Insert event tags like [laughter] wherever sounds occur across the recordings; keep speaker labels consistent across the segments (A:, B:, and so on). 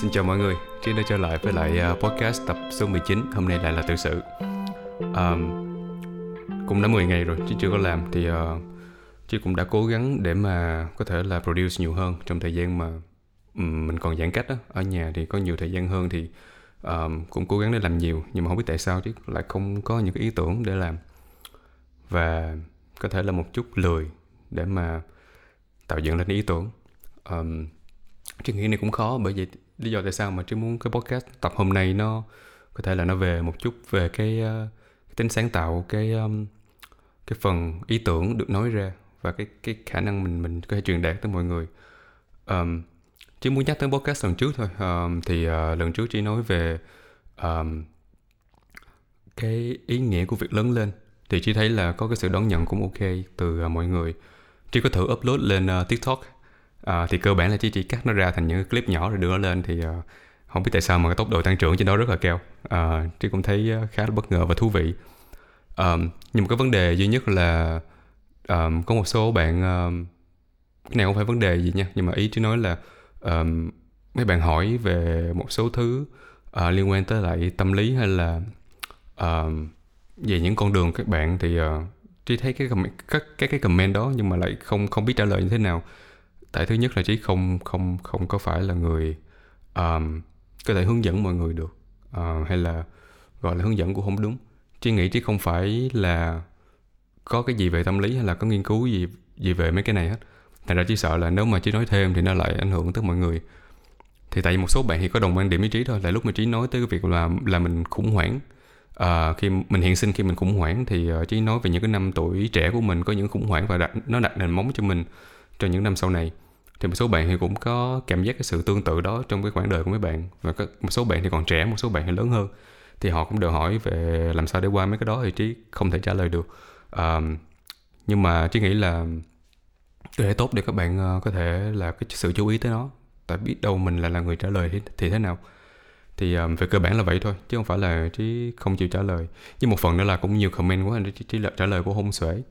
A: Xin chào mọi người, Trinh đã trở lại với lại à, podcast tập số 19 Hôm nay lại là tự sự. Um, Cũng đã 10 ngày rồi, Trí chưa có làm Thì uh, Trí cũng đã cố gắng để mà có thể là produce nhiều hơn Trong thời gian mà um, mình còn giãn cách đó. Ở nhà thì có nhiều thời gian hơn thì um, Cũng cố gắng để làm nhiều Nhưng mà không biết tại sao chứ lại không có những cái ý tưởng để làm. Và có thể là một chút lười Để mà tạo dựng lên ý tưởng. Um, Trí nghĩ này cũng khó bởi vì lý do tại sao mà trí muốn cái podcast tập hôm nay nó có thể là nó về một chút về cái, uh, cái tính sáng tạo cái um, cái phần ý tưởng được nói ra và cái cái khả năng mình mình có thể truyền đạt tới mọi người. Um, chỉ muốn nhắc tới podcast lần trước thôi. Um, thì uh, lần trước chỉ nói về um, cái ý nghĩa của việc lớn lên thì chỉ thấy là có cái sự đón nhận cũng ok từ uh, mọi người. Chỉ có thử upload lên uh, tiktok à, thì cơ bản là chỉ chỉ cắt nó ra thành những clip nhỏ rồi đưa nó lên thì uh, không biết tại sao mà cái tốc độ tăng trưởng trên đó rất là cao. Ờ, à, chứ cũng thấy khá là bất ngờ và thú vị. Um, nhưng một cái vấn đề duy nhất là um, có một số bạn um, cái này không phải vấn đề gì nha nhưng mà ý chỉ nói là um, mấy bạn hỏi về một số thứ uh, liên quan tới lại tâm lý hay là um, về những con đường các bạn thì uh, chỉ thấy cái comment, các cái cái comment đó nhưng mà lại không không biết trả lời như thế nào tại thứ nhất là trí không không không có phải là người um, có thể hướng dẫn mọi người được uh, hay là gọi là hướng dẫn cũng không đúng. Trí nghĩ trí không phải là có cái gì về tâm lý hay là có nghiên cứu gì gì về mấy cái này hết. Thành ra trí sợ là nếu mà trí nói thêm thì nó lại ảnh hưởng tới mọi người. Thì tại vì một số bạn thì có đồng quan điểm với trí thôi là lúc mà trí nói tới cái việc là là mình khủng hoảng à, khi mình hiện sinh khi mình khủng hoảng thì ờ, uh, trí nói về những cái năm tuổi trẻ của mình có những khủng hoảng và đặt, nó đặt nền móng cho mình cho những năm sau này. Thì một số bạn thì cũng có cảm giác cái sự tương tự đó trong cái quãng đời của mấy bạn. Và có, một số bạn thì còn trẻ một số bạn thì lớn hơn. Thì họ cũng đều hỏi về làm sao để qua mấy cái đó thì trí không thể trả lời được. Um, nhưng mà trí nghĩ là để tốt để các bạn ờ, có thể là cái sự chú ý tới nó. Tại biết đâu mình là là người trả lời thì, thì thế nào. Thì um, về cơ bản là vậy thôi chứ không phải là trí không chịu trả lời. Nhưng một phần nữa là cũng nhiều comment quá nên trí, trí trả lời cũng không xuể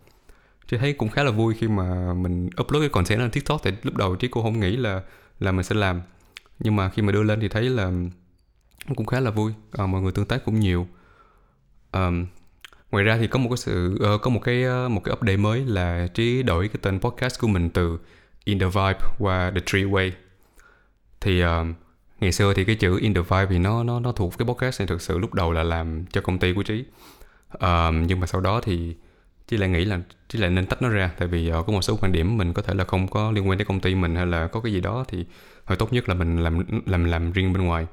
A: chị thấy cũng khá là vui khi mà mình upload cái content lên tiktok thì lúc đầu trí cô không nghĩ là là mình sẽ làm. Nhưng mà khi mà đưa lên thì thấy là cũng khá là vui. À, mọi người tương tác cũng nhiều. À, ngoài ra thì có một cái sự uh, có một cái uh, một cái update mới là trí đổi cái tên podcast của mình từ in the vibe qua the tree way. Thì uh, ngày xưa thì cái chữ in the vibe thì nó nó nó thuộc cái podcast này thực sự lúc đầu là làm cho công ty của trí. Uh, nhưng mà sau đó thì chị lại nghĩ là chị lại nên tách nó ra tại vì uh, có một số quan điểm mình có thể là không có liên quan tới công ty mình hay là có cái gì đó thì hồi tốt nhất là mình làm làm làm riêng bên ngoài.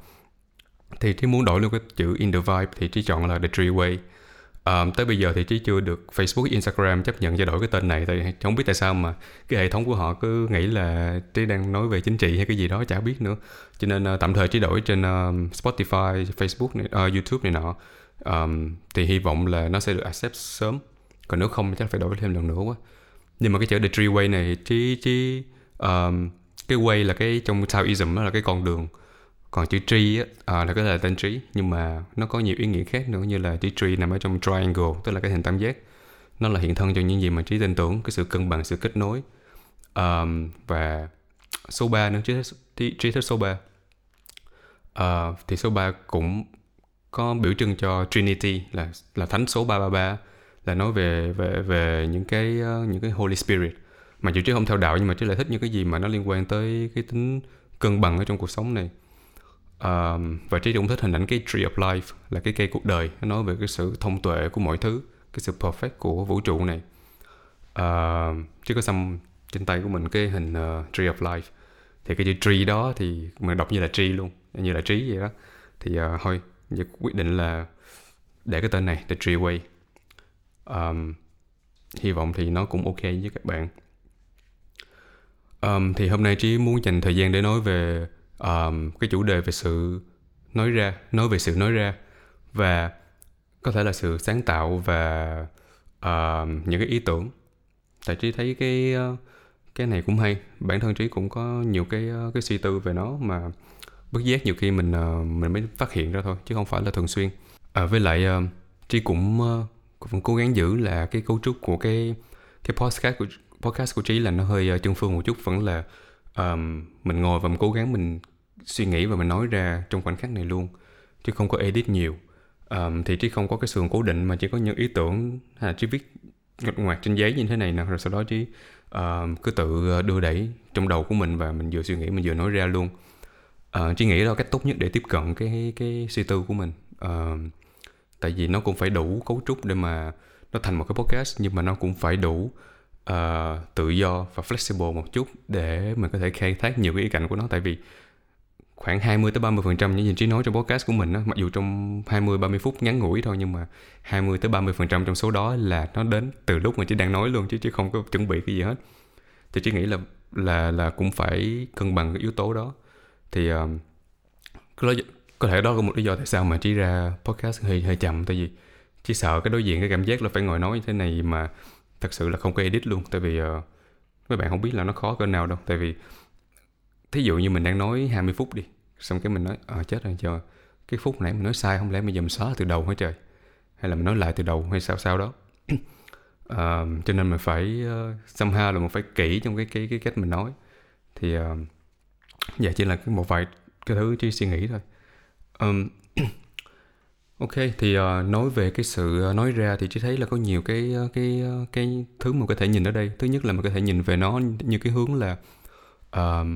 A: Thì trí muốn đổi luôn cái chữ in the vibe thì trí chọn là the Three way. Um, tới bây giờ thì trí chưa được Facebook, Instagram chấp nhận cho đổi cái tên này tại không biết tại sao mà cái hệ thống của họ cứ nghĩ là trí đang nói về chính trị hay cái gì đó chả biết nữa. Cho nên uh, tạm thời trí đổi trên uh, Spotify, Facebook, này, uh, YouTube này nọ. Um, thì hy vọng là nó sẽ được accept sớm còn nếu không chắc phải đổi thêm lần nữa quá. Nhưng mà cái chữ the tree way này trí trí um, cái way là cái trong Taoism đó là cái con đường. Còn chữ tree á, à, là cái là tên trí. Nhưng mà nó có nhiều ý nghĩa khác nữa như là chữ tree nằm ở trong triangle tức là cái hình tam giác. Nó là hiện thân cho những gì mà trí tin tưởng cái sự cân bằng sự kết nối. Um, và số 3 nữa trí, trí, trí thức số 3 uh, ờ, thì số 3 cũng có biểu trưng cho Trinity là là thánh số 333 là nói về về về những cái ờ, những cái Holy Spirit. Mà dù chứ không theo đạo nhưng mà chứ lại thích những cái gì mà nó liên quan tới cái tính cân bằng ở trong cuộc sống này. Um, và trí cũng thích hình ảnh cái tree of life là cái cây cuộc đời nó nói về cái sự thông tuệ của mọi thứ cái sự perfect của vũ trụ này. Uh, chứ có xăm trên tay của mình cái hình uh, tree of life thì cái chữ tree đó thì mình đọc như là tree luôn như là trí vậy đó. Thì uh, thôi quyết định là để cái tên này the tree way um, hy vọng thì nó cũng ok với các bạn. Um, thì hôm nay trí muốn dành thời gian để nói về um, cái chủ đề về sự nói ra nói về sự nói ra và có thể là sự sáng tạo và uh, những cái ý tưởng. Tại trí thấy cái ờ, cái này cũng hay. Bản thân trí cũng có nhiều cái ờ, cái suy tư về nó mà bất giác nhiều khi mình uh, mình mới phát hiện ra thôi chứ không phải là thường xuyên. À, với lại uh, trí cũng uh, vẫn cố gắng giữ là cái cấu trúc của cái cái podcast của podcast của trí là nó hơi ờ, uh, chân phương một chút vẫn là um, mình ngồi và mình cố gắng mình suy nghĩ và mình nói ra trong khoảnh khắc này luôn chứ không có edit nhiều. Um, thì trí không có cái sườn cố định mà chỉ có những ý tưởng hay là trí viết ngặt ngoạc trên giấy như thế này nè rồi sau đó trí uh, cứ tự ờ, đưa đẩy trong đầu của mình và mình vừa suy nghĩ mình vừa nói ra luôn. Uh, trí nghĩ đó là cách tốt nhất để tiếp cận cái cái suy tư của mình. Uh, tại vì nó cũng phải đủ cấu trúc để mà nó thành một cái podcast nhưng mà nó cũng phải đủ uh, tự do và flexible một chút để mình có thể khai thác nhiều cái ý cảnh của nó. Tại vì khoảng 20 tới 30 phần trăm những gì trí nói trong podcast của mình đó, mặc dù trong 20 30 phút ngắn ngủi thôi nhưng mà 20 tới 30 phần trăm trong số đó là nó đến từ lúc mà chỉ đang nói luôn chứ chứ không có chuẩn bị cái gì hết. Thì chỉ nghĩ là là là cũng phải cân bằng cái yếu tố đó. Thì uh, có, thể đó là một lý do tại sao mà trí ra podcast hơi hơi chậm. Tại vì chỉ sợ cái đối diện cái cảm giác là phải ngồi nói như thế này mà thật sự là không có edit luôn. Tại vì uh, mấy bạn không biết là nó khó cỡ nào đâu. Tại vì thí dụ như mình đang nói 20 phút đi xong cái mình nói à, chết rồi chờ cái phút nãy mình nói sai không lẽ mình dầm xóa từ đầu hả trời? Hay là mình nói lại từ đầu hay sao sao đó? Uh, [clears throat] cho nên mình phải uh, somehow là mình phải kỹ trong cái cái cái cách mình nói. Thì uh, dạ chỉ là một vài cái thứ chỉ suy nghĩ thôi um, [clears throat] ok thì uh, nói về cái sự ờ, nói ra thì chỉ thấy là có nhiều cái ờ, cái cái thứ mà có thể nhìn ở đây. Thứ nhất là mình có thể nhìn về nó như cái hướng là uh,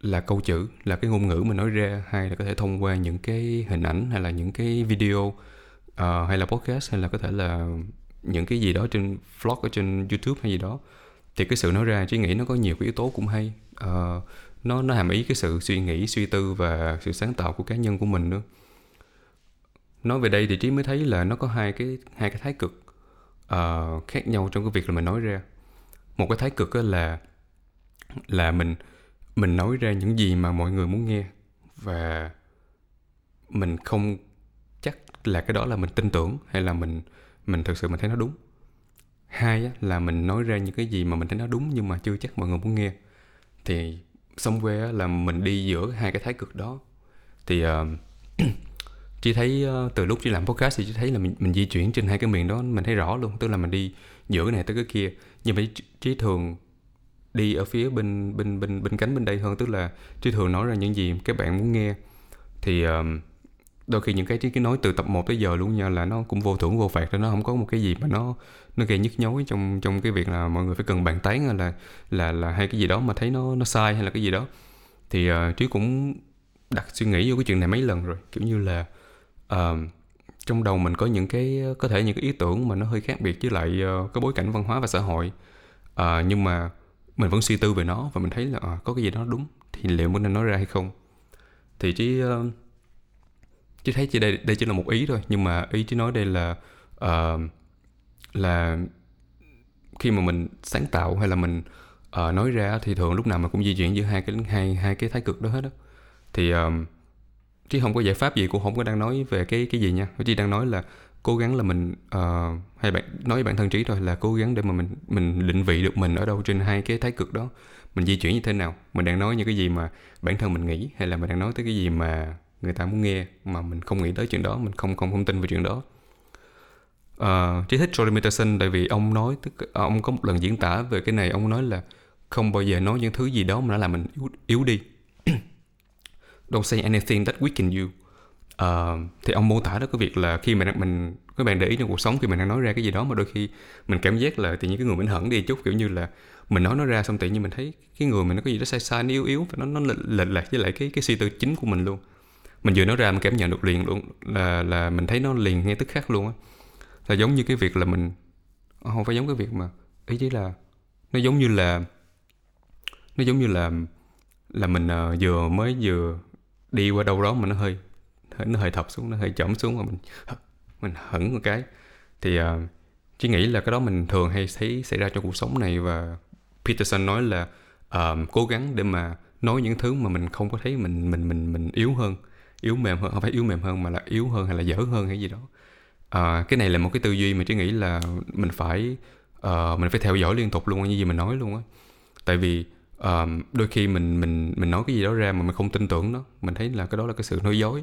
A: là câu chữ là cái ngôn ngữ mình nói ra hay là có thể thông qua những cái hình ảnh hay là những cái video uh, hay là podcast hay là có thể là những cái gì đó trên vlog ở trên youtube hay gì đó. Thì cái sự nói ra chỉ nghĩ nó có nhiều cái yếu tố cũng hay. Uh, nó nó hàm ý cái sự suy nghĩ suy tư và sự sáng tạo của cá nhân của mình nữa. Nói về đây thì trí mới thấy là nó có hai cái hai cái thái cực uh, khác nhau trong cái việc là mình nói ra. Một cái thái cực là là mình mình nói ra những gì mà mọi người muốn nghe và mình không chắc là cái đó là mình tin tưởng hay là mình mình thực sự mình thấy nó đúng. Hai á, là mình nói ra những cái gì mà mình thấy nó đúng nhưng mà chưa chắc mọi người muốn nghe. Thì somewhere là mình đi giữa hai cái thái cực đó. Thì uh, [clears throat] chỉ thấy uh, từ lúc chỉ làm podcast thì chỉ thấy là mình mình di chuyển trên hai cái miền đó mình thấy rõ luôn tức là mình đi giữa cái này tới cái kia. Nhưng mà trí thường đi ở phía bên bên bên bên cánh bên đây hơn tức là trí thường nói ra những gì các bạn muốn nghe. Thì uh, đôi khi những cái cái nói từ tập 1 tới giờ luôn nha là nó cũng vô thưởng vô phạt nó không có một cái gì mà nó nó gây nhức nhối trong trong cái việc là mọi người phải cần bàn tán hay là là là hay cái gì đó mà thấy nó nó sai hay là cái gì đó. Thì uh, trí cũng đặt suy nghĩ vô cái chuyện này mấy lần rồi. Kiểu như là uh, trong đầu mình có những cái có thể những cái ý tưởng mà nó hơi khác biệt với lại uh, cái bối cảnh văn hóa và xã hội. Uh, nhưng mà mình vẫn suy tư về nó và mình thấy là uh, có cái gì đó đúng thì liệu mình nên nói ra hay không? Thì trí uh, chứ thấy chỉ đây đây chỉ là một ý thôi. Nhưng mà ý chỉ nói đây là uh, là khi mà mình sáng tạo hay là mình uh, nói ra thì thường lúc nào mình cũng di chuyển giữa hai cái hai hai cái thái cực đó hết đó thì ờ, um, chứ không có giải pháp gì cũng không có đang nói về cái cái gì nha. Chỉ đang nói là cố gắng là mình uh, hay bạn nói với bản thân trí thôi là cố gắng để mà mình mình định vị được mình ở đâu trên hai cái thái cực đó. Mình di chuyển như thế nào? Mình đang nói những cái gì mà bản thân mình nghĩ hay là mình đang nói tới cái gì mà người ta muốn nghe mà mình không nghĩ tới chuyện đó mình không không không tin về chuyện đó. Ờ, uh, chỉ thích Jordan Peterson tại vì ông nói tức ờ, ông có một lần diễn tả về cái này ông nói là không bao giờ nói những thứ gì đó mà nó làm mình yếu, yếu đi. [coughs] Don't say anything that weaken you. Uh, thì ông mô tả đó cái việc là khi mà mình các bạn để ý trong cuộc sống khi mình đang nói ra cái gì đó mà đôi khi mình cảm giác là tự nhiên cái người mình hẳn đi chút kiểu như là mình nói nó ra xong tự nhiên mình thấy cái người mình nó có gì đó sai sai nó yếu yếu và nó nó lệch lệch với lại cái cái suy tư chính của mình luôn mình vừa nói ra mình cảm nhận được liền luôn là là mình thấy nó liền ngay tức khắc luôn á. Là giống như cái việc là mình à, không phải giống cái việc mà ý chí là nó giống như là nó giống như là là mình uh, vừa mới vừa đi qua đâu đó mà nó hơi nó hơi thập xuống nó hơi chậm xuống mà mình mình hững một cái. Thì uh, chỉ nghĩ là cái đó mình thường hay thấy xảy ra trong cuộc sống này và Peterson nói là uh, cố gắng để mà nói những thứ mà mình không có thấy mình mình mình mình yếu hơn yếu mềm hơn không phải yếu mềm hơn mà là yếu hơn hay là dở hơn hay gì đó. À, cái này là một cái tư duy mà chỉ nghĩ là mình phải uh, mình phải theo dõi liên tục luôn như gì mình nói luôn á. Tại vì uh, đôi khi mình mình mình nói cái gì đó ra mà mình không tin tưởng nó mình thấy là cái đó là cái sự nói dối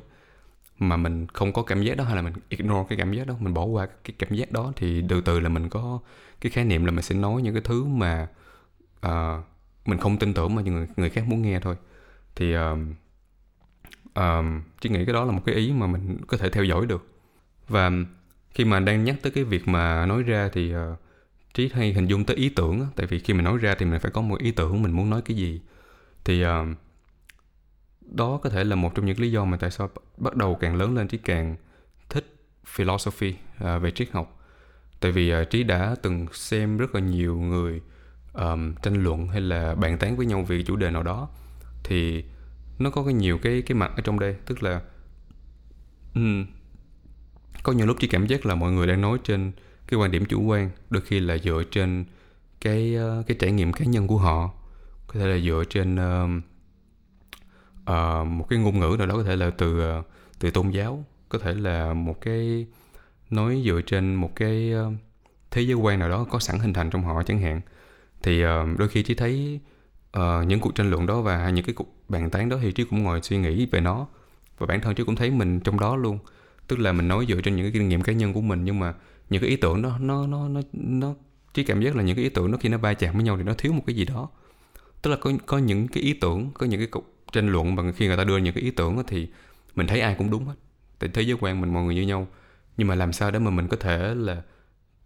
A: mà mình không có cảm giác đó hay là mình ignore cái cảm giác đó mình bỏ qua cái cảm giác đó thì từ từ là mình có cái khái niệm là mình sẽ nói những cái thứ mà uh, mình không tin tưởng mà người người khác muốn nghe thôi. Thì uh, um, trí nghĩ cái đó là một cái ý mà mình có thể theo dõi được. Và khi mà đang nhắc tới cái việc mà nói ra thì ờ, uh, trí hay hình dung tới ý tưởng tại vì khi mình nói ra thì mình phải có một ý tưởng mình muốn nói cái gì. Thì uh, đó có thể là một trong những lý do mà tại sao bắt đầu càng lớn lên trí càng thích philosophy uh, về triết học. Tại vì ờ, uh, trí đã từng xem rất là nhiều người um, tranh luận hay là bàn tán với nhau về chủ đề nào đó. Thì nó có cái nhiều cái cái mặt ở trong đây tức là um, có nhiều lúc chỉ cảm giác là mọi người đang nói trên cái quan điểm chủ quan đôi khi là dựa trên cái uh, cái trải nghiệm cá nhân của họ. Có thể là dựa trên uh, uh, một cái ngôn ngữ nào đó có thể là từ uh, từ tôn giáo có thể là một cái nói dựa trên một cái uh, thế giới quan nào đó có sẵn hình thành trong họ chẳng hạn. Thì uh, đôi khi chỉ thấy uh, những cuộc tranh luận đó và những cái cuộc bàn tán đó thì trí cũng ngồi suy nghĩ về nó. Và bản thân trí cũng thấy mình trong đó luôn. Tức là mình nói dựa trên những cái kinh nghiệm cá nhân của mình nhưng mà những cái ý tưởng đó nó nó nó nó trí cảm giác là những cái ý tưởng nó khi nó va chạm với nhau thì nó thiếu một cái gì đó. Tức là có có những cái ý tưởng có những cái cuộc tranh luận và khi người ta đưa những cái ý tưởng đó, thì mình thấy ai cũng đúng hết. Tại thế giới quan mình mọi người như nhau. Nhưng mà làm sao để mà mình có thể là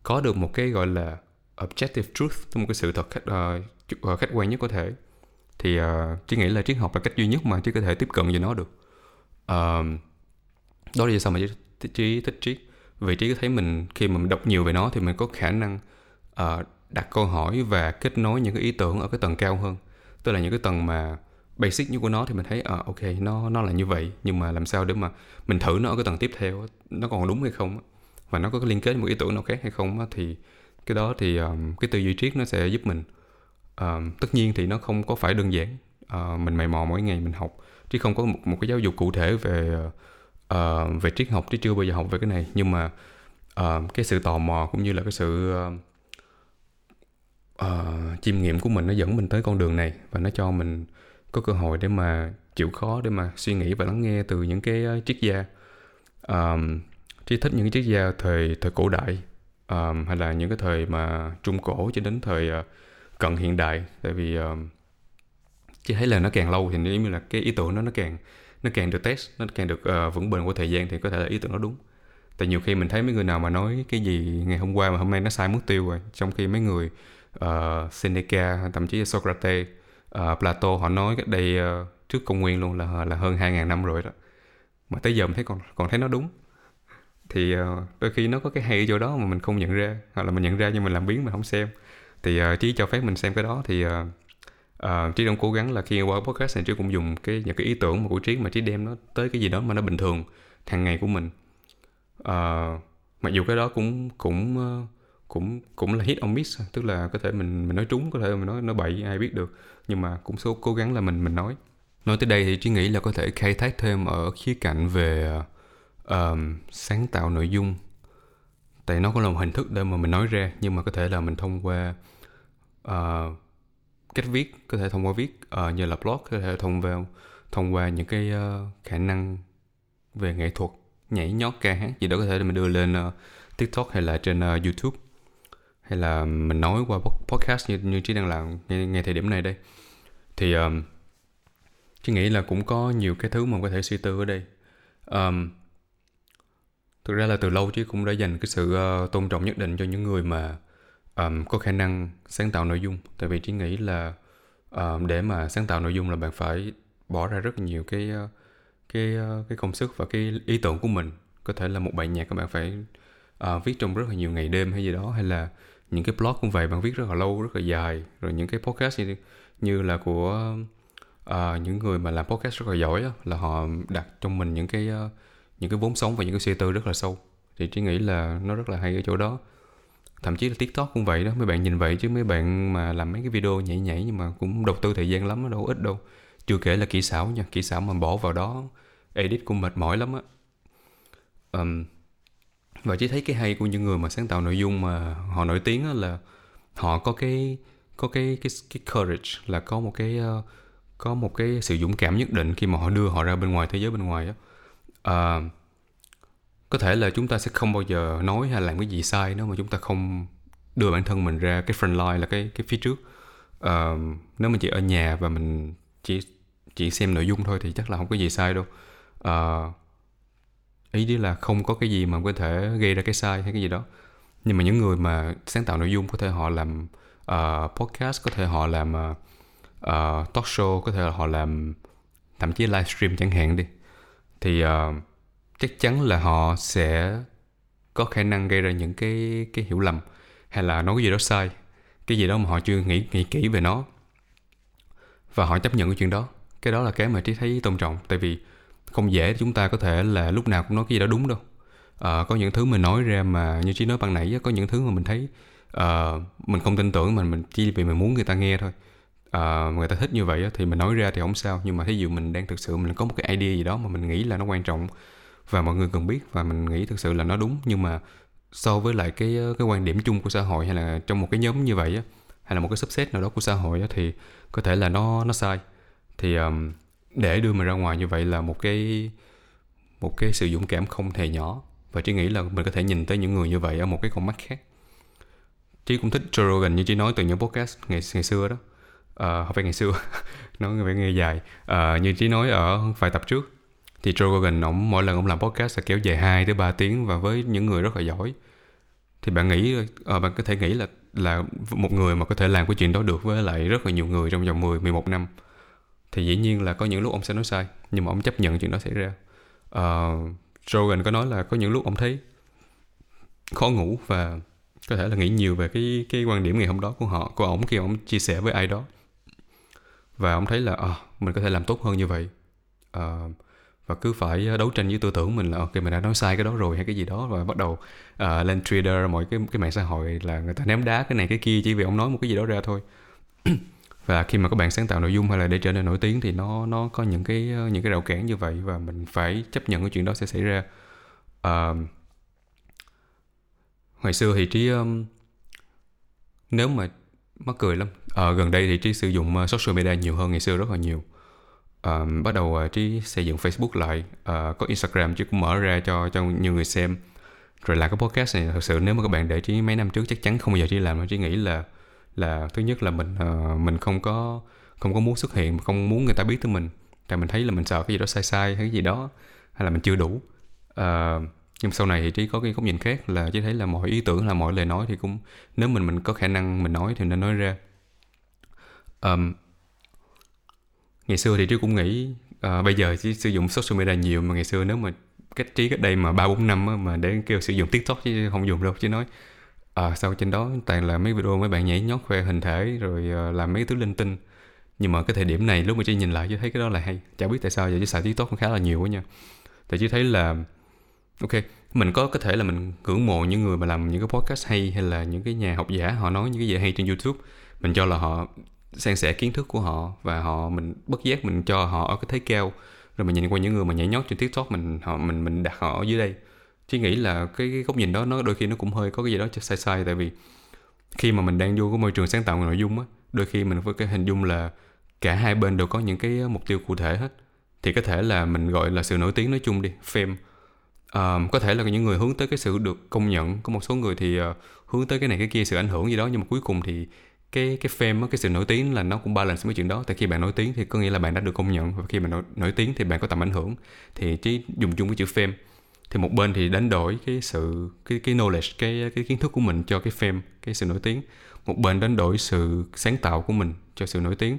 A: có được một cái gọi là objective truth một cái sự thật khách, uh, ờ, Ờ, khách quan nhất có thể. Thì uh, chỉ nghĩ là triết học là cách duy nhất mà chỉ có thể tiếp cận về nó được. Uh, đó là vì sao mà trí thích triết. Vì trí thấy mình khi mà mình đọc nhiều về nó thì mình có khả năng uh, đặt câu hỏi và kết nối những cái ý tưởng ở cái tầng cao hơn. Tức là những cái tầng mà basic như của nó thì mình thấy à, ok nó nó là như vậy nhưng mà làm sao để mà mình thử nó ở cái tầng tiếp theo nó còn đúng hay không và nó có liên kết một ý tưởng nào khác hay không thì cái đó thì um, cái tư duy triết nó sẽ giúp mình à, tất nhiên thì nó không có phải đơn giản. À, mình mày mò mỗi ngày mình học chứ không có một, một cái giáo dục cụ thể về uh, về triết học chứ chưa bao giờ học về cái này. Nhưng mà uh, cái sự tò mò cũng như là cái sự uh, uh, chiêm nghiệm của mình nó dẫn mình tới con đường này và nó cho mình có cơ hội để mà chịu khó để mà suy nghĩ và lắng nghe từ những cái uh, triết gia. Um, trí thích những cái triết gia thời thời cổ đại um, hay là những cái thời mà trung cổ cho đến thời uh, cận hiện đại. Tại vì ờ, uh, chỉ thấy là nó càng lâu thì giống như là cái ý tưởng nó nó càng nó càng được test nó càng được uh, vững bền qua thời gian thì có thể là ý tưởng nó đúng. Tại nhiều khi mình thấy mấy người nào mà nói cái gì ngày hôm qua mà hôm nay nó sai mất tiêu rồi trong khi mấy người uh, Seneca thậm chí Socrates uh, Plato họ nói cách đây uh, trước công nguyên luôn là là hơn 2.000 năm rồi đó. Mà tới giờ mình thấy còn còn thấy nó đúng. Thì uh, đôi khi nó có cái hay ở chỗ đó mà mình không nhận ra hoặc là mình nhận ra nhưng mình làm biến mình không xem thì uh, trí cho phép mình xem cái đó. Thì uh, uh, trí đang cố gắng là khi qua podcast này trí cũng dùng cái những cái ý tưởng mà của trí mà trí đem nó tới cái gì đó mà nó bình thường hàng ngày của mình. Uh, mặc dù cái đó cũng cũng uh, cũng cũng là hit on miss tức là có thể mình mình nói trúng có thể mình nói nó bậy ai biết được. Nhưng mà cũng số cố gắng là mình mình nói. Nói tới đây thì trí nghĩ là có thể khai thác thêm ở khía cạnh về uh, sáng tạo nội dung. Tại nó có là một hình thức để mà mình nói ra nhưng mà có thể là mình thông qua uh, cách viết có thể thông qua viết uh, như là blog có thể thông qua thông qua những cái uh, khả năng về nghệ thuật nhảy nhót ca hát gì đó có thể mình đưa lên uh, tiktok hay là trên uh, youtube. Hay là mình nói qua podcast như như chị đang làm ngay, ngay thời điểm này đây. Thì um, chị nghĩ là cũng có nhiều cái thứ mà có thể suy tư ở đây. Um, thực ra là từ lâu chứ cũng đã dành cái sự uh, tôn trọng nhất định cho những người mà um, có khả năng sáng tạo nội dung. Tại vì trí nghĩ là um, để mà sáng tạo nội dung là bạn phải bỏ ra rất nhiều cái ờ, cái ờ, cái công sức và cái ý tưởng của mình. Có thể là một bài nhạc các bạn phải uh, viết trong rất là nhiều ngày đêm hay gì đó hay là những cái blog cũng vậy bạn viết rất là lâu rất là dài. Rồi những cái podcast như như là của uh, những người mà làm podcast rất là giỏi đó, là họ đặt trong mình những cái uh, những cái vốn sống và những cái suy tư rất là sâu. Thì trí nghĩ là nó rất là hay ở chỗ đó thậm chí là tiktok cũng vậy đó. Mấy bạn nhìn vậy chứ mấy bạn mà làm mấy cái video nhảy nhảy nhưng mà cũng đầu tư thời gian lắm đâu ít đâu. Chưa kể là kỹ xảo nha kỹ xảo mà bỏ vào đó edit cũng mệt mỏi lắm á. Um, và chỉ thấy cái hay của những người mà sáng tạo nội dung mà họ nổi tiếng là họ có cái có cái cái cái courage là có một cái uh, có một cái sự dũng cảm nhất định khi mà họ đưa họ ra bên ngoài thế giới bên ngoài á. Uh, có thể là chúng ta sẽ không bao giờ nói hay làm cái gì sai nếu mà chúng ta không đưa bản thân mình ra cái front line là cái cái phía trước. Uh, nếu mình chỉ ở nhà và mình chỉ chỉ xem nội dung thôi thì chắc là không có gì sai đâu. Uh, ý đi là không có cái gì mà có thể gây ra cái sai hay cái gì đó. Nhưng mà những người mà sáng tạo nội dung có thể họ làm uh, podcast có thể họ làm uh, talk show có thể họ làm thậm chí livestream chẳng hạn đi. Thì uh, chắc chắn là họ sẽ có khả năng gây ra những cái cái hiểu lầm hay là nói cái gì đó sai cái gì đó mà họ chưa nghĩ nghĩ kỹ về nó. Và họ chấp nhận cái chuyện đó. Cái đó là cái mà trí thấy tôn trọng. Tại vì không dễ chúng ta có thể là lúc nào cũng nói cái gì đó đúng đâu. À, có những thứ mình nói ra mà như trí nói ban nãy có những thứ mà mình thấy uh, mình không tin tưởng mình mình chỉ vì mình muốn người ta nghe thôi. Uh, người ta thích như vậy thì mình nói ra thì không sao. Nhưng mà thí dụ mình đang thực sự mình có một cái idea gì đó mà mình nghĩ là nó quan trọng và mọi người cần biết và mình nghĩ thực sự là nó đúng. Nhưng mà so với lại cái ờ, cái quan điểm chung của xã hội hay là trong một cái nhóm như vậy á hay là một cái subset nào đó của xã hội á, thì có thể là nó nó sai. Thì um, để đưa mình ra ngoài như vậy là một cái một cái sự dũng cảm không hề nhỏ. Và chỉ nghĩ là mình có thể nhìn tới những người như vậy ở một cái con mắt khác. Trí cũng thích Joe Rogan như Trí nói từ những podcast ngày ngày xưa đó. Uh, không phải ngày xưa [laughs] nói về ngày dài. Uh, như Trí nói ở vài tập trước thì Joe Rogan ông mỗi lần ông làm podcast sẽ kéo dài 2 tới 3 tiếng và với những người rất là giỏi. Thì bạn nghĩ à, bạn có thể nghĩ là là một người mà có thể làm cái chuyện đó được với lại rất là nhiều người trong vòng 10 11 năm. Thì dĩ nhiên là có những lúc ông sẽ nói sai nhưng mà ông chấp nhận chuyện đó xảy ra. Uh, Rogan có nói là có những lúc ông thấy khó ngủ và có thể là nghĩ nhiều về cái cái quan điểm ngày hôm đó của họ của ông khi ông chia sẻ với ai đó. Và ông thấy là à, mình có thể làm tốt hơn như vậy. Uh, và cứ phải ờ, đấu tranh với tư tưởng mình là ok mình đã nói sai cái đó rồi hay cái gì đó và bắt đầu uh, lên trader mọi cái cái mạng xã hội là người ta ném đá cái này cái kia chỉ vì ông nói một cái gì đó ra thôi. [clears throat] Và khi mà các bạn sáng tạo nội dung hay là để trở nên nổi tiếng thì nó nó có những cái ờ, những cái rào cản như vậy và mình phải chấp nhận cái chuyện đó sẽ xảy ra. Uh, hồi xưa thì trí um, nếu mà mắc cười lắm. Uh, gần đây thì trí sử dụng uh, social media nhiều hơn ngày xưa rất là nhiều um, bắt đầu uh, trí xây dựng facebook lại. Uh, có instagram chứ cũng mở ra cho cho nhiều người xem. Rồi làm cái podcast này thật sự nếu mà các bạn để trí mấy năm trước chắc chắn không bao giờ trí làm trí nghĩ là là thứ nhất là mình uh, mình không có không có muốn xuất hiện không muốn người ta biết tới mình. Tại mình thấy là mình sợ cái gì đó sai sai hay cái gì đó hay là mình chưa đủ. Uh, nhưng sau này thì trí có cái góc nhìn khác là trí thấy là mọi ý tưởng là mọi lời nói thì cũng nếu mình mình có khả năng mình nói thì nên nói ra. Um, ngày xưa thì trí cũng nghĩ uh, bây giờ chỉ sử dụng social media nhiều mà ngày xưa nếu mà cách trí cách đây mà ba bốn năm á, mà để kêu sử dụng tiktok chứ không dùng đâu chứ nói ờ, à, sau trên đó toàn là mấy video mấy bạn nhảy nhót khoe hình thể rồi uh, làm mấy thứ linh tinh. Nhưng mà cái thời điểm này lúc mà chị nhìn lại chứ thấy cái đó là hay. Chả biết tại sao giờ chứ xài tiktok cũng khá là nhiều quá nha. Tại chứ thấy là ok mình có có thể là mình ngưỡng mộ những người mà làm những cái podcast hay hay là những cái nhà học giả họ nói những cái gì hay trên youtube. Mình cho là họ san sẻ kiến thức của họ và họ mình bất giác mình cho họ ở cái thế cao rồi mình nhìn qua những người mà nhảy nhót trên tiktok mình họ mình mình đặt họ ở dưới đây. Chỉ nghĩ là cái, cái góc nhìn đó nó đôi khi nó cũng hơi có cái gì đó sai sai tại vì khi mà mình đang vô cái môi trường sáng tạo nội dung á đôi khi mình với cái hình dung là cả hai bên đều có những cái mục tiêu cụ thể hết. Thì có thể là mình gọi là sự nổi tiếng nói chung đi fame. Um, có thể là những người hướng tới cái sự được công nhận có một số người thì uh, hướng tới cái này cái kia sự ảnh hưởng gì đó nhưng mà cuối cùng thì cái cái fame cái sự nổi tiếng là nó cũng balance với chuyện đó. Tại khi bạn nổi tiếng thì có nghĩa là bạn đã được công nhận. Và khi bạn nổi, nổi tiếng thì bạn có tầm ảnh hưởng. Thì chỉ dùng chung cái chữ fame thì một bên thì đánh đổi cái sự cái cái knowledge cái cái kiến thức của mình cho cái fame cái sự nổi tiếng. Một bên đánh đổi sự sáng tạo của mình cho sự nổi tiếng.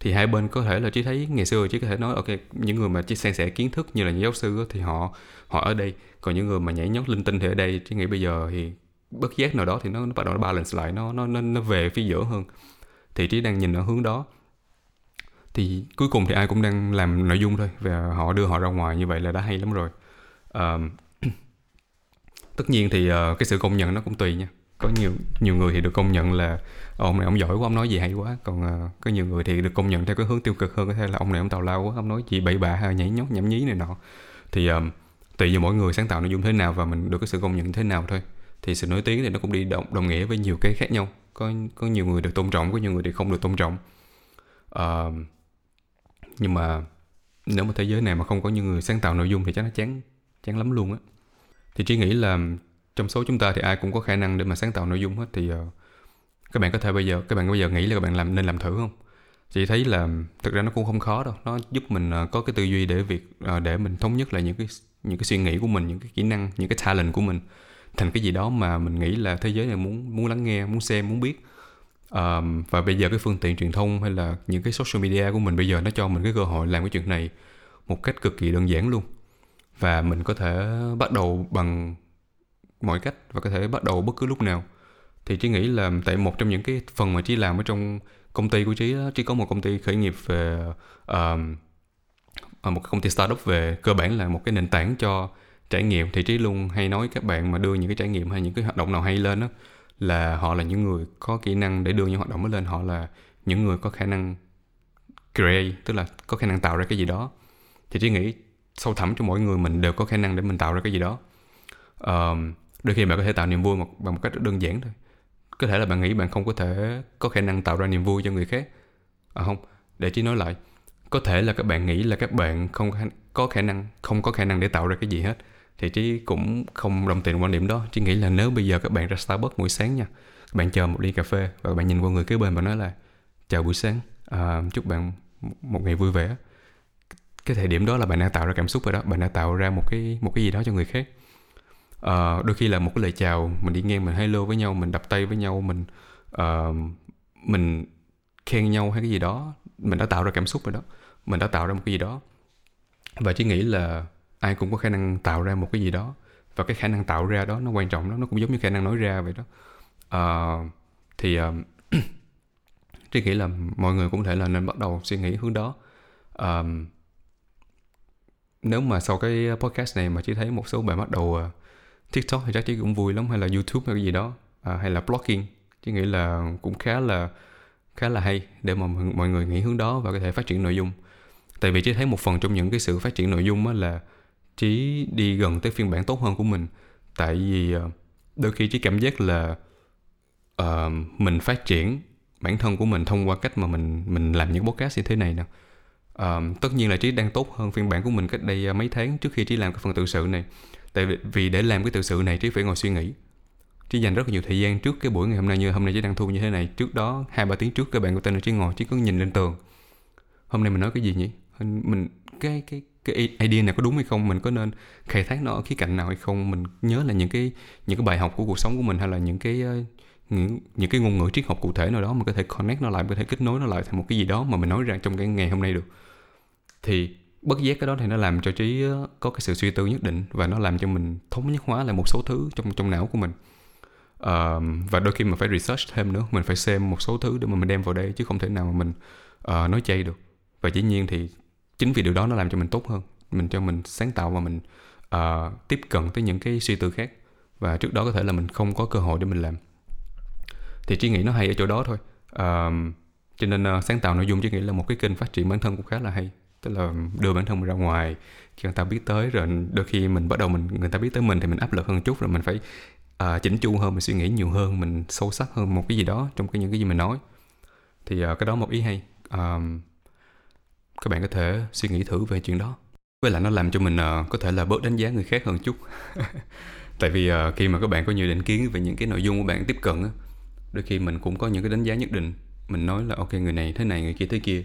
A: Thì hai bên có thể là chỉ thấy ngày xưa chỉ có thể nói ok những người mà chỉ san sẻ kiến thức như là những giáo sư thì họ họ ở đây. Còn những người mà nhảy nhót linh tinh thì ở đây. Chỉ nghĩ bây giờ thì bất giác nào đó thì nó, nó bắt đầu nó balance lại nó nó nó nó về phía giữa hơn. Thì trí đang nhìn ở hướng đó. Thì cuối cùng thì ai cũng đang làm nội dung thôi và họ đưa họ ra ngoài như vậy là đã hay lắm rồi. Uh, [clears throat] tất nhiên thì uh, cái sự công nhận nó cũng tùy nha. Có nhiều nhiều người thì được công nhận là ờ, ông này ông giỏi quá ông nói gì hay quá. Còn uh, có nhiều người thì được công nhận theo cái hướng tiêu cực hơn có thể là ông này ông tào lao quá ông nói gì bậy bạ hay nhảy nhót nhảm nhí này nọ. Thì um, tùy vào mỗi người sáng tạo nội dung thế nào và mình được cái sự công nhận thế nào thôi thì sự nổi tiếng thì nó cũng đi đồng, đồng nghĩa với nhiều cái khác nhau. Có có nhiều người được tôn trọng có nhiều người thì không được tôn trọng. Uh, nhưng mà nếu mà thế giới này mà không có những người sáng tạo nội dung thì chắc nó chán chán lắm luôn á. Thì chỉ nghĩ là trong số chúng ta thì ai cũng có khả năng để mà sáng tạo nội dung hết. Thì uh, các bạn có thể bây giờ các bạn bây giờ nghĩ là các bạn làm nên làm thử không? Chị thấy là thực ra nó cũng không khó đâu. Nó giúp mình uh, có cái tư duy để việc uh, để mình thống nhất là những cái những cái suy nghĩ của mình những cái kỹ năng những cái talent của mình thành cái gì đó mà mình nghĩ là thế giới này muốn muốn lắng nghe muốn xem muốn biết. Um, và bây giờ cái phương tiện truyền thông hay là những cái social media của mình bây giờ nó cho mình cái cơ hội làm cái chuyện này một cách cực kỳ đơn giản luôn. Và mình có thể bắt đầu bằng mọi cách và có thể bắt đầu bất cứ lúc nào. Thì trí nghĩ là tại một trong những cái phần mà trí làm ở trong công ty của trí đó, trí có một công ty khởi nghiệp về um, một công ty startup về cơ bản là một cái nền tảng cho trải nghiệm. Thì trí luôn hay nói các bạn mà đưa những cái trải nghiệm hay những cái hoạt động nào hay lên đó là họ là những người có kỹ năng để đưa những hoạt động mới lên. Họ là những người có khả năng create tức là có khả năng tạo ra cái gì đó. Thì trí nghĩ sâu thẳm cho mỗi người mình đều có khả năng để mình tạo ra cái gì đó. Um, đôi khi bạn có thể tạo niềm vui một, bằng một cách rất đơn giản thôi. Có thể là bạn nghĩ bạn không có thể có khả năng tạo ra niềm vui cho người khác. À không để trí nói lại có thể là các bạn nghĩ là các bạn không có khả năng không có khả năng để tạo ra cái gì hết thì trí cũng không đồng tình quan điểm đó. Trí nghĩ là nếu bây giờ các bạn ra starbucks buổi sáng nha các bạn chờ một ly cà phê và bạn nhìn qua người kế bên và nói là chào buổi sáng à, chúc bạn một ngày vui vẻ. Cái thời điểm đó là bạn đã tạo ra cảm xúc rồi đó. Bạn đã tạo ra một cái một cái gì đó cho người khác. À, đôi khi là một cái lời chào mình đi ngang mình hello với nhau mình đập tay với nhau mình uh, mình khen nhau hay cái gì đó. Mình đã tạo ra cảm xúc rồi đó. Mình đã tạo ra một cái gì đó. Và chỉ nghĩ là ai cũng có khả năng tạo ra một cái gì đó. Và cái khả năng tạo ra đó nó quan trọng lắm. Nó cũng giống như khả năng nói ra vậy đó. Uh, thì ờ, [clears throat] uh, trí nghĩ là mọi người cũng thể là nên bắt đầu suy nghĩ hướng đó. Um, nếu mà sau cái podcast này mà chỉ thấy một số bạn bắt đầu uh, tiktok thì chắc chị cũng vui lắm hay là youtube hay cái gì đó uh, hay là blogging. Chị nghĩ là cũng khá là khá là hay để mà mọi người nghĩ hướng đó và có thể phát triển nội dung. Tại vì chị thấy một phần trong những cái sự phát triển nội dung là trí đi gần tới phiên bản tốt hơn của mình. Tại vì ờ, đôi khi trí cảm giác là uh, mình phát triển bản thân của mình thông qua cách mà mình mình làm những podcast như thế này nè. Um, tất nhiên là trí đang tốt hơn phiên bản của mình cách đây mấy tháng trước khi trí làm cái phần tự sự này. Tại vì, vì để làm cái tự sự này trí phải ngồi suy nghĩ. Trí dành rất là nhiều thời gian trước cái buổi ngày hôm nay như hôm nay trí đang thu như thế này. Trước đó hai ba tiếng trước các bạn của tên là trí ngồi trí cứ nhìn lên tường. Hôm nay mình nói cái gì nhỉ? Mình cái cái cái idea này có đúng hay không? Mình có nên khai thác nó ở khía cạnh nào hay không? Mình nhớ là những cái những cái bài học của cuộc sống của mình hay là những cái ờ, những, những cái ngôn ngữ triết học cụ thể nào đó mình có thể connect nó lại mình có thể kết nối nó lại thành một cái gì đó mà mình nói ra trong cái ngày hôm nay được. Thì bất giác cái đó thì nó làm cho trí ờ, có cái sự suy tư nhất định và nó làm cho mình thống nhất hóa lại một số thứ trong trong não của mình. Uh, và đôi khi mình phải research thêm nữa mình phải xem một số thứ để mà mình đem vào đây chứ không thể nào mà mình uh, nói chay được. Và dĩ nhiên thì chính vì điều đó nó làm cho mình tốt hơn. Mình cho mình sáng tạo và mình uh, tiếp cận tới những cái suy tư khác. Và trước đó có thể là mình không có cơ hội để mình làm. Thì trí nghĩ nó hay ở chỗ đó thôi. Uh, cho nên uh, sáng tạo nội dung trí nghĩ là một cái kênh phát triển bản thân cũng khá là hay. Tức là đưa bản thân mình ra ngoài khi người ta biết tới rồi đôi khi mình bắt đầu mình người ta biết tới mình thì mình áp lực hơn chút rồi mình phải uh, chỉnh chu hơn mình suy nghĩ nhiều hơn mình sâu sắc hơn một cái gì đó trong cái những cái gì mình nói. Thì uh, cái đó một ý hay. Um, các bạn có thể suy nghĩ thử về chuyện đó. Với lại nó làm cho mình uh, có thể là bớt đánh giá người khác hơn chút. [laughs] Tại vì uh, khi mà các bạn có nhiều định kiến về những cái nội dung của bạn tiếp cận á đôi khi mình cũng có những cái đánh giá nhất định. Mình nói là ok người này thế này người kia thế kia.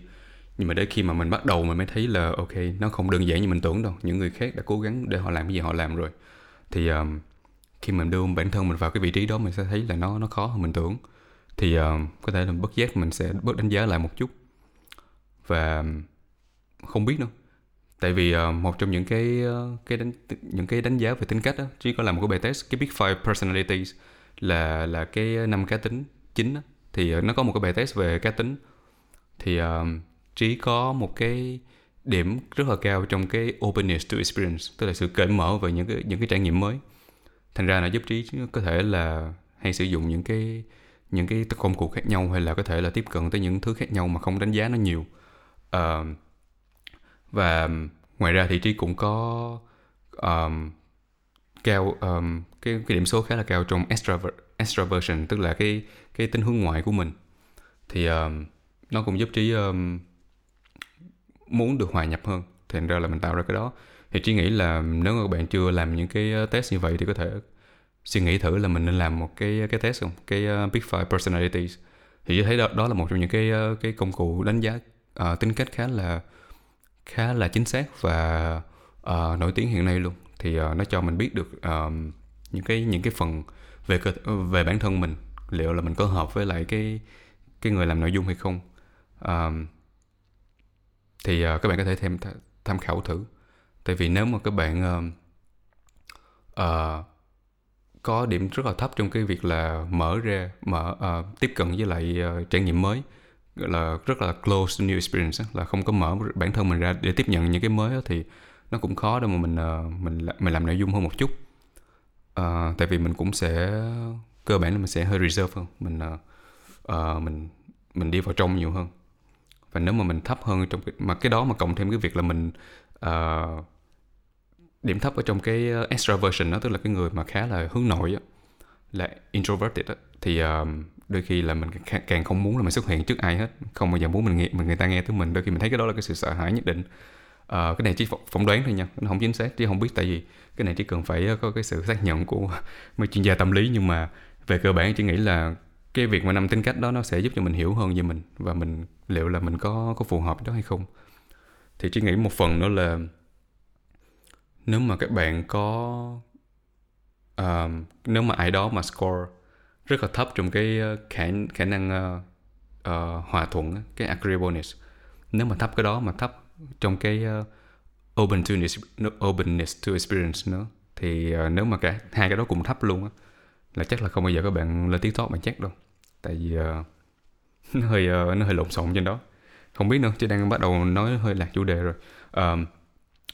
A: Nhưng mà đến khi mà mình bắt đầu mình mới thấy là ok nó không đơn giản như mình tưởng đâu. Những người khác đã cố gắng để họ làm cái gì họ làm rồi. Thì um, khi mình đưa bản thân mình vào cái vị trí đó mình sẽ thấy là nó nó khó hơn mình tưởng. Thì uh, có thể là bất giác mình sẽ bớt đánh giá lại một chút. Và không biết đâu. tại vì uh, một trong những cái uh, cái đánh những cái đánh giá về tính cách đó chỉ có làm một cái bài test cái big five personalities là là cái năm cá tính chính đó. thì uh, nó có một cái bài test về cá tính thì uh, trí có một cái điểm rất là cao trong cái openness to experience tức là sự cởi mở về những cái những cái trải nghiệm mới thành ra là giúp trí có thể là hay sử dụng những cái những cái công cụ khác nhau hay là có thể là tiếp cận tới những thứ khác nhau mà không đánh giá nó nhiều uh, và um, ngoài ra thì trí cũng có um, cao um, cái cái điểm số khá là cao trong extraver- extroversion tức là cái cái tính hướng ngoại của mình. Thì um, nó cũng giúp trí um, muốn được hòa nhập hơn. Thành ra là mình tạo ra cái đó. Thì trí nghĩ là nếu mà các bạn chưa làm những cái uh, test như vậy thì có thể suy nghĩ thử là mình nên làm một cái cái test không? Cái uh, big five personalities. Thì tôi thấy đó, đó là một trong những cái uh, cái công cụ đánh giá uh, tính cách khá là khá là chính xác và uh, nổi tiếng hiện nay luôn. Thì uh, nó cho mình biết được uh, những cái những cái phần về cơ, về bản thân mình liệu là mình có hợp với lại cái cái người làm nội dung hay không. Uh, thì uh, các bạn có thể thêm tham khảo thử. Tại vì nếu mà các bạn uh, uh, có điểm rất là thấp trong cái việc là mở ra mở uh, tiếp cận với lại uh, trải nghiệm mới là rất là close to new experience là không có mở bản thân mình ra để tiếp nhận những cái mới thì nó cũng khó để mà mình ờ, mình mình làm nội dung hơn một chút. À, tại vì mình cũng sẽ cơ bản là mình sẽ hơi reserve hơn mình uh, mình mình đi vào trong nhiều hơn. Và nếu mà mình thấp hơn trong cái, mà cái đó mà cộng thêm cái việc là mình uh, điểm thấp ở trong cái extraversion đó tức là cái người mà khá là hướng nội đó, là introverted đó, thì uh, đôi khi là mình càng không muốn là mình xuất hiện trước ai hết. Không bao giờ muốn mình nghe mình người ta nghe tới mình. Đôi khi mình thấy cái đó là cái sự sợ hãi nhất định. Uh, cái này chỉ phỏng đoán thôi nha nó không chính xác chứ không biết tại vì cái này chỉ cần phải ờ, có cái sự xác nhận của [laughs] mấy chuyên gia tâm lý. Nhưng mà về cơ bản chỉ nghĩ là cái việc mà năm tính cách đó nó sẽ giúp cho mình hiểu hơn về mình và mình liệu là mình có có phù hợp đó hay không. Thì chỉ nghĩ một phần nữa là nếu mà các bạn có uh, nếu mà ai đó mà score rất là thấp trong cái ờ, khả khả năng uh, uh, hòa thuận cái agreeableness. Nếu mà thấp cái đó mà thấp trong cái uh, open to openness to experience nữa thì uh, nếu mà cả hai cái đó cùng thấp luôn á là chắc là không bao giờ các bạn lên tiếng talk bạn chắc đâu. Tại vì uh, [laughs] nó hơi uh, nó hơi lộn xộn trên đó. Không biết nữa chứ đang bắt đầu nói hơi lạc chủ đề rồi. Um,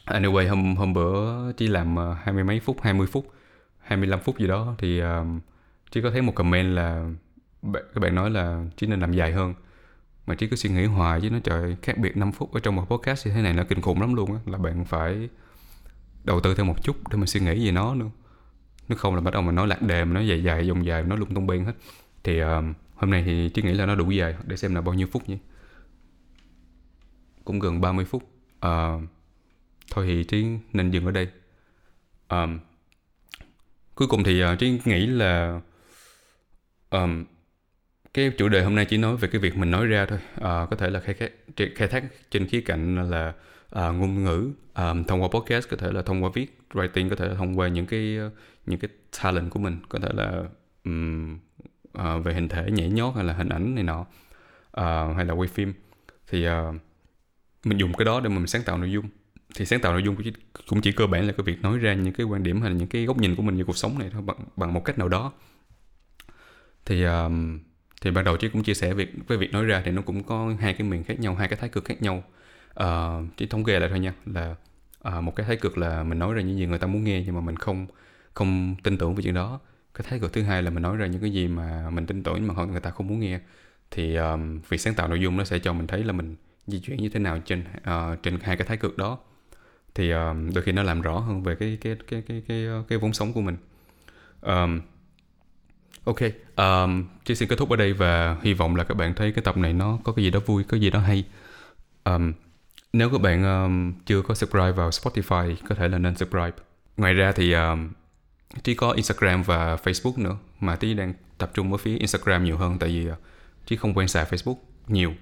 A: anyway hôm hôm bữa chỉ làm hai mươi mấy phút 20 phút 25 phút gì đó thì um, chỉ có thấy một comment là các bạn nói là chỉ nên làm dài hơn. Mà chỉ cứ suy nghĩ hoài chứ nó trời khác biệt 5 phút ở trong một podcast như thế này nó kinh khủng lắm luôn á là bạn phải đầu tư thêm một chút để mình suy nghĩ về nó nữa. Nếu không là bắt đầu mà nói lạc đề mà nói dài dài dòng dài nói lung tung bên hết. Thì uh, hôm nay thì Trí nghĩ là nó đủ dài để xem là bao nhiêu phút nhỉ? Cũng gần 30 phút. Uh, thôi thì trí nên dừng ở đây. Um, cuối cùng thì uh, trí nghĩ là um, cái chủ đề hôm nay chỉ nói về cái việc mình nói ra thôi. Uh, có thể là khai, khai, khai thác trên khía cạnh là uh, ngôn ngữ. Um, thông qua podcast có thể là thông qua viết writing có thể là thông qua những cái những cái talent của mình. Có thể là um, uh, về hình thể nhảy nhót hay là hình ảnh này nọ uh, hay là quay phim. Thì uh, mình dùng cái đó để mà mình sáng tạo nội dung. Thì sáng tạo nội dung cũng chỉ, cũng chỉ cơ bản là cái việc nói ra những cái quan điểm hay là những cái góc nhìn của mình về cuộc sống này thôi bằng, bằng một cách nào đó thì um, thì ban đầu chị cũng chia sẻ việc với việc nói ra thì nó cũng có hai cái miền khác nhau hai cái thái cực khác nhau. Ờ, uh, chỉ thống kê lại thôi nha là uh, một cái thái cực là mình nói ra những gì người ta muốn nghe nhưng mà mình không không tin tưởng về chuyện đó. Cái thái cực thứ hai là mình nói ra những cái gì mà mình tin tưởng nhưng mà họ người ta không muốn nghe. Thì um, việc sáng tạo nội dung nó sẽ cho mình thấy là mình di chuyển như thế nào trên uh, trên hai cái thái cực đó. Thì um, đôi khi nó làm rõ hơn về cái cái cái cái cái cái, cái vốn sống của mình. Um, ok um, chị xin kết thúc ở đây và hy vọng là các bạn thấy cái tập này nó có cái gì đó vui có gì đó hay. Um, nếu các bạn um, chưa có subscribe vào Spotify có thể là nên subscribe. Ngoài ra thì um, Trí có Instagram và Facebook nữa mà Trí đang tập trung ở phía Instagram nhiều hơn tại vì uh, Trí không quen xài Facebook nhiều.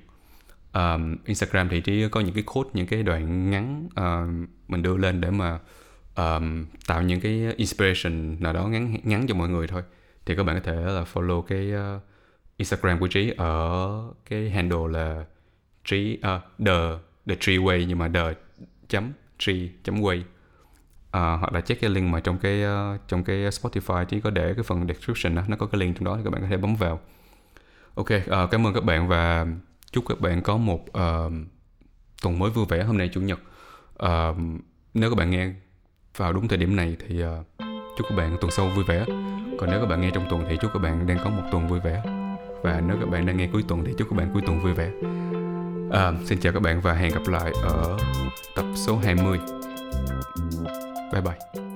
A: Um, Instagram thì Trí có những cái code những cái đoạn ngắn uh, mình đưa lên để mà um, tạo những cái inspiration nào đó ngắn ngắn cho mọi người thôi thì các bạn có thể là follow cái uh, Instagram của Trí ở cái handle là trí uh, the the tree way nhưng mà the chấm tree chấm way. Uh, hoặc là check cái link mà trong cái uh, trong cái Spotify Trí có để cái phần description đó, nó có cái link trong đó thì các bạn có thể bấm vào. Ok uh, cảm ơn các bạn và chúc các bạn có một uh, tuần mới vui vẻ hôm nay chủ nhật. Uh, nếu các bạn nghe vào đúng thời điểm này thì uh, chúc các bạn tuần sau vui vẻ. Còn nếu các bạn nghe trong tuần thì chúc các bạn đang có một tuần vui vẻ. Và nếu các bạn đang nghe cuối tuần thì chúc các bạn cuối tuần vui vẻ. À, xin chào các bạn và hẹn gặp lại ở tập số 20 bye bye.